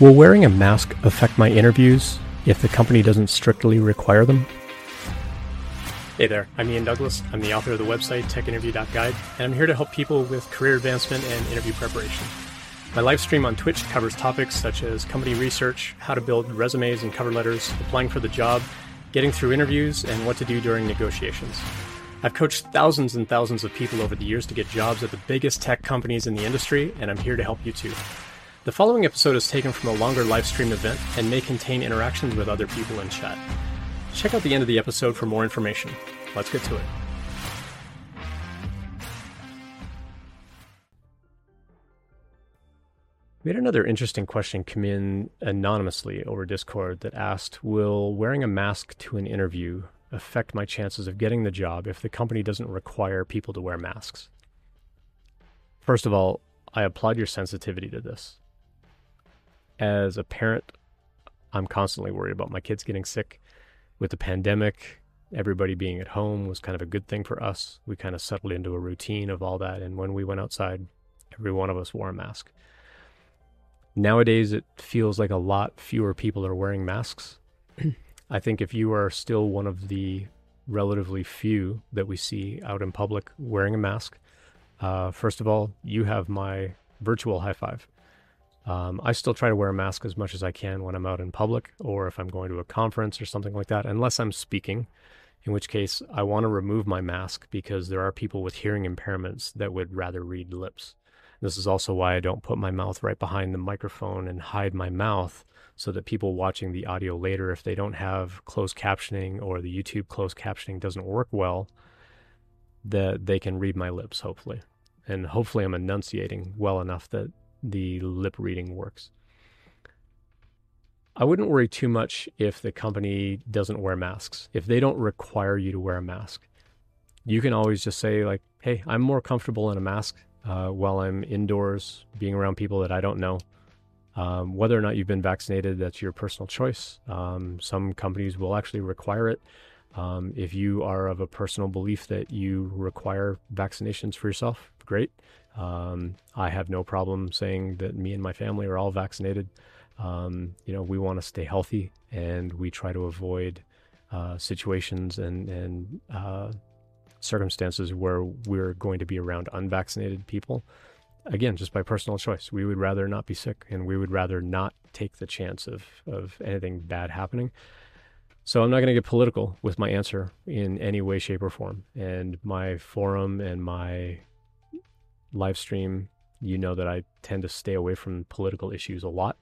Will wearing a mask affect my interviews if the company doesn't strictly require them? Hey there, I'm Ian Douglas. I'm the author of the website techinterview.guide, and I'm here to help people with career advancement and interview preparation. My live stream on Twitch covers topics such as company research, how to build resumes and cover letters, applying for the job, getting through interviews, and what to do during negotiations. I've coached thousands and thousands of people over the years to get jobs at the biggest tech companies in the industry, and I'm here to help you too. The following episode is taken from a longer live stream event and may contain interactions with other people in chat. Check out the end of the episode for more information. Let's get to it. We had another interesting question come in anonymously over Discord that asked Will wearing a mask to an interview affect my chances of getting the job if the company doesn't require people to wear masks? First of all, I applaud your sensitivity to this. As a parent, I'm constantly worried about my kids getting sick. With the pandemic, everybody being at home was kind of a good thing for us. We kind of settled into a routine of all that. And when we went outside, every one of us wore a mask. Nowadays, it feels like a lot fewer people are wearing masks. I think if you are still one of the relatively few that we see out in public wearing a mask, uh, first of all, you have my virtual high five. Um, I still try to wear a mask as much as I can when I'm out in public or if I'm going to a conference or something like that, unless I'm speaking, in which case I want to remove my mask because there are people with hearing impairments that would rather read lips. This is also why I don't put my mouth right behind the microphone and hide my mouth so that people watching the audio later, if they don't have closed captioning or the YouTube closed captioning doesn't work well, that they can read my lips, hopefully. And hopefully I'm enunciating well enough that the lip reading works. I wouldn't worry too much if the company doesn't wear masks. If they don't require you to wear a mask, you can always just say, like, hey, I'm more comfortable in a mask uh, while I'm indoors, being around people that I don't know. Um, whether or not you've been vaccinated, that's your personal choice. Um, some companies will actually require it. Um, if you are of a personal belief that you require vaccinations for yourself, great. Um, I have no problem saying that me and my family are all vaccinated. Um, you know, we want to stay healthy and we try to avoid uh, situations and, and uh, circumstances where we're going to be around unvaccinated people. Again, just by personal choice, we would rather not be sick and we would rather not take the chance of, of anything bad happening. So I'm not going to get political with my answer in any way, shape, or form. And my forum and my live stream, you know that I tend to stay away from political issues a lot.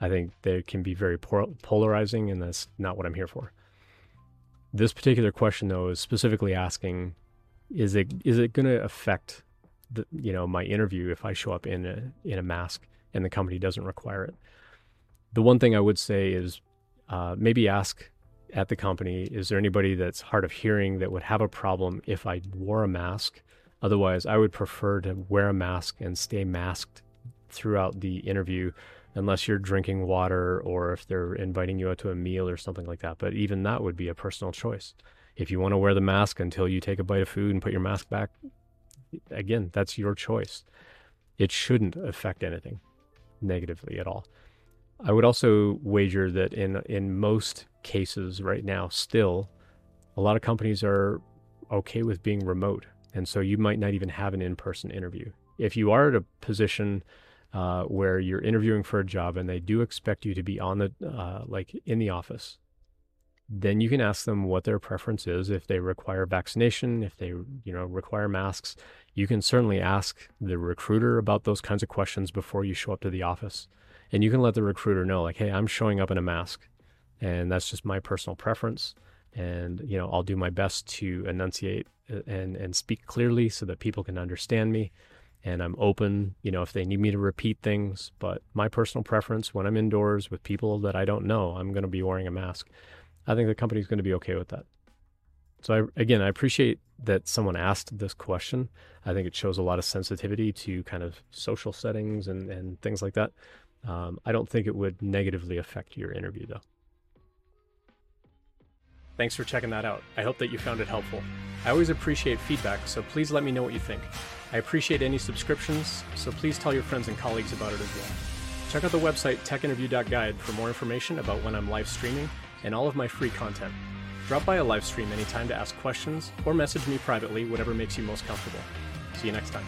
I think they can be very polarizing, and that's not what I'm here for. This particular question, though, is specifically asking: Is it is it going to affect the you know my interview if I show up in a in a mask and the company doesn't require it? The one thing I would say is uh, maybe ask at the company: Is there anybody that's hard of hearing that would have a problem if I wore a mask? Otherwise, I would prefer to wear a mask and stay masked throughout the interview unless you're drinking water or if they're inviting you out to a meal or something like that. But even that would be a personal choice. If you want to wear the mask until you take a bite of food and put your mask back, again, that's your choice. It shouldn't affect anything negatively at all. I would also wager that in in most cases right now still a lot of companies are okay with being remote and so you might not even have an in person interview. If you are at a position uh, where you're interviewing for a job and they do expect you to be on the, uh, like in the office, then you can ask them what their preference is. If they require vaccination, if they, you know, require masks, you can certainly ask the recruiter about those kinds of questions before you show up to the office. And you can let the recruiter know, like, hey, I'm showing up in a mask and that's just my personal preference and you know I'll do my best to enunciate uh, and and speak clearly so that people can understand me. And I'm open you know if they need me to repeat things but my personal preference when I'm indoors with people that I don't know I'm going to be wearing a mask. I think the company's going to be okay with that. So I, again I appreciate that someone asked this question. I think it shows a lot of sensitivity to kind of social settings and and things like that. Um, I don't think it would negatively affect your interview though Thanks for checking that out. I hope that you found it helpful. I always appreciate feedback, so please let me know what you think. I appreciate any subscriptions, so please tell your friends and colleagues about it as well. Check out the website techinterview.guide for more information about when I'm live streaming and all of my free content. Drop by a live stream anytime to ask questions or message me privately, whatever makes you most comfortable. See you next time.